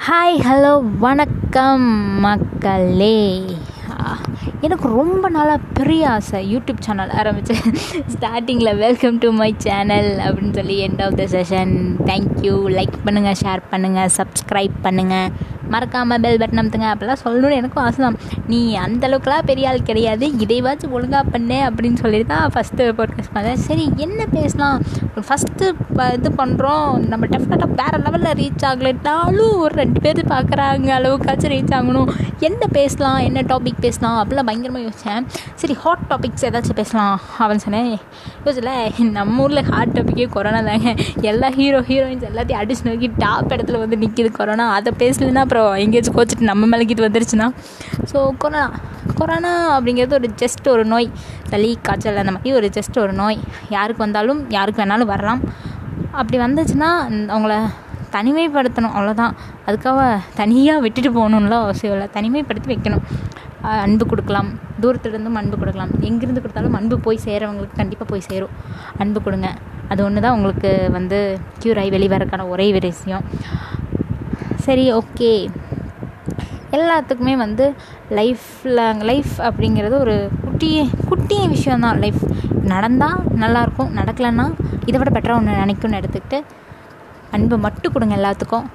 Hi hello வணக்கம் மக்களே. எனக்கு ரொம்ப நாளாக பெரிய ஆசை யூடியூப் சேனல் ஆரம்பித்தேன் ஸ்டார்டிங்கில் வெல்கம் டு மை சேனல் அப்படின்னு சொல்லி end of the session thank you like பண்ணுங்கள் ஷேர் பண்ணுங்கள் சப்ஸ்கிரைப் பண்ணுங்கள் மறக்காமல் பெல் பட்டன் அமுத்துங்க. அப்படிலாம் சொல்லணும்னு எனக்கும் ஆசை தான். நீ அந்தளவுக்குலாம் பெரிய ஆள் கிடையாது. இதைவாச்சும் ஒழுங்காக பண்ணு அப்படின்னு சொல்லிட்டு தான் ஃபஸ்ட்டு பாட்காஸ்ட் பண்ணேன். சரி என்ன பேசலாம்? ஃபஸ்ட்டு இது பண்ணுறோம் நம்ம டெஃபினட்டாக வேறு லெவலில் ரீச் ஆகலைட்டாலும் ஒரு ரெண்டு பேர் பார்க்குறாங்க அளவுக்காச்சும் ரீச் ஆகணும். என்ன பேசலாம்? என்ன டாபிக் பேசலாம்? அப்படிலாம் பயங்கரமாக யோசித்தேன் சரி ஹாட் டாபிக்ஸ் ஏதாச்சும் பேசலாம் அப்படின்னு சொன்னேன். யோசிச்சல நம்ம ஊரில் ஹாட் டாப்பிக்கே கொரோனா தாங்க. எல்லா ஹீரோ ஹீரோயின்ஸ் எல்லாத்தையும் அடிச்சு நோக்கி டாப் இடத்துல வந்து நிற்கிது கொரோனா அதை பேசலைன்னா அப்புறம் எங்கேயாச்சும் கோச்சிட்டு நம்ம மேலக்கிட்டு வந்துருச்சுன்னா ஸோ கொரோனா கொரோனா அப்படிங்கிறது ஒரு ஜஸ்ட் ஒரு நோய். சளி காய்ச்சல் அந்த மாதிரி ஒரு ஜஸ்ட் ஒரு நோய். யாருக்கு வந்தாலும் யாருக்கு வேணாலும் வரலாம். அப்படி வந்துச்சுன்னா அவங்கள தனிமைப்படுத்தணும் அவ்வளோதான் அதுக்காக தனியாக விட்டுட்டு போகணுன்னுலாம் அவசியம் இல்லை. தனிமைப்படுத்தி வைக்கணும். அன்பு கொடுக்கலாம். தூரத்துலேருந்தும் அன்பு கொடுக்கலாம். எங்கேருந்து கொடுத்தாலும் அன்பு போய் சேரவங்களுக்கு கண்டிப்பாக போய் சேரும். அன்பு கொடுங்க. அது ஒன்று தான் உங்களுக்கு வந்து க்யூர் ஆகி வெளிவரக்கான ஒரே விஷயம். சரி ஓகே. எல்லாத்துக்குமே வந்து லைஃப்பில் லைஃப் அப்படிங்கிறது ஒரு குட்டி குட்டி விஷயந்தான் லைஃப் நடந்தால் நல்லாயிருக்கும் நடக்கலைன்னா இதை விட பெட்டராக ஒன்று நினைக்கும்னு எடுத்துக்கிட்டு அன்பு மட்டும் கொடுங்க எல்லாத்துக்கும்.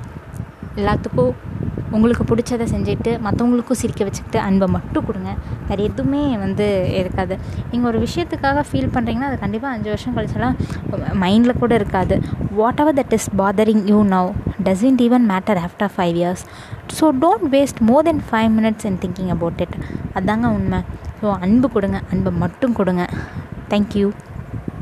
எல்லாத்துக்கும் உங்களுக்கு பிடிச்சதை செஞ்சுட்டு மற்றவங்களுக்கும் சிரிக்க வச்சுக்கிட்டு அன்பை மட்டும் கொடுங்க. வேறு எதுவுமே வந்து இருக்காது. நீங்கள் ஒரு விஷயத்துக்காக ஃபீல் பண்ணுறீங்கன்னா அது கண்டிப்பாக அஞ்சு வருஷம் கழிச்செல்லாம் மைண்டில் கூட இருக்காது. Whatever that is bothering you now doesn't even matter after five years so don't waste more then five minutes in thinking about it அதாங்க உண்மை. ஸோ அன்பு கொடுங்க அன்பை மட்டும் கொடுங்க. தேங்க்யூ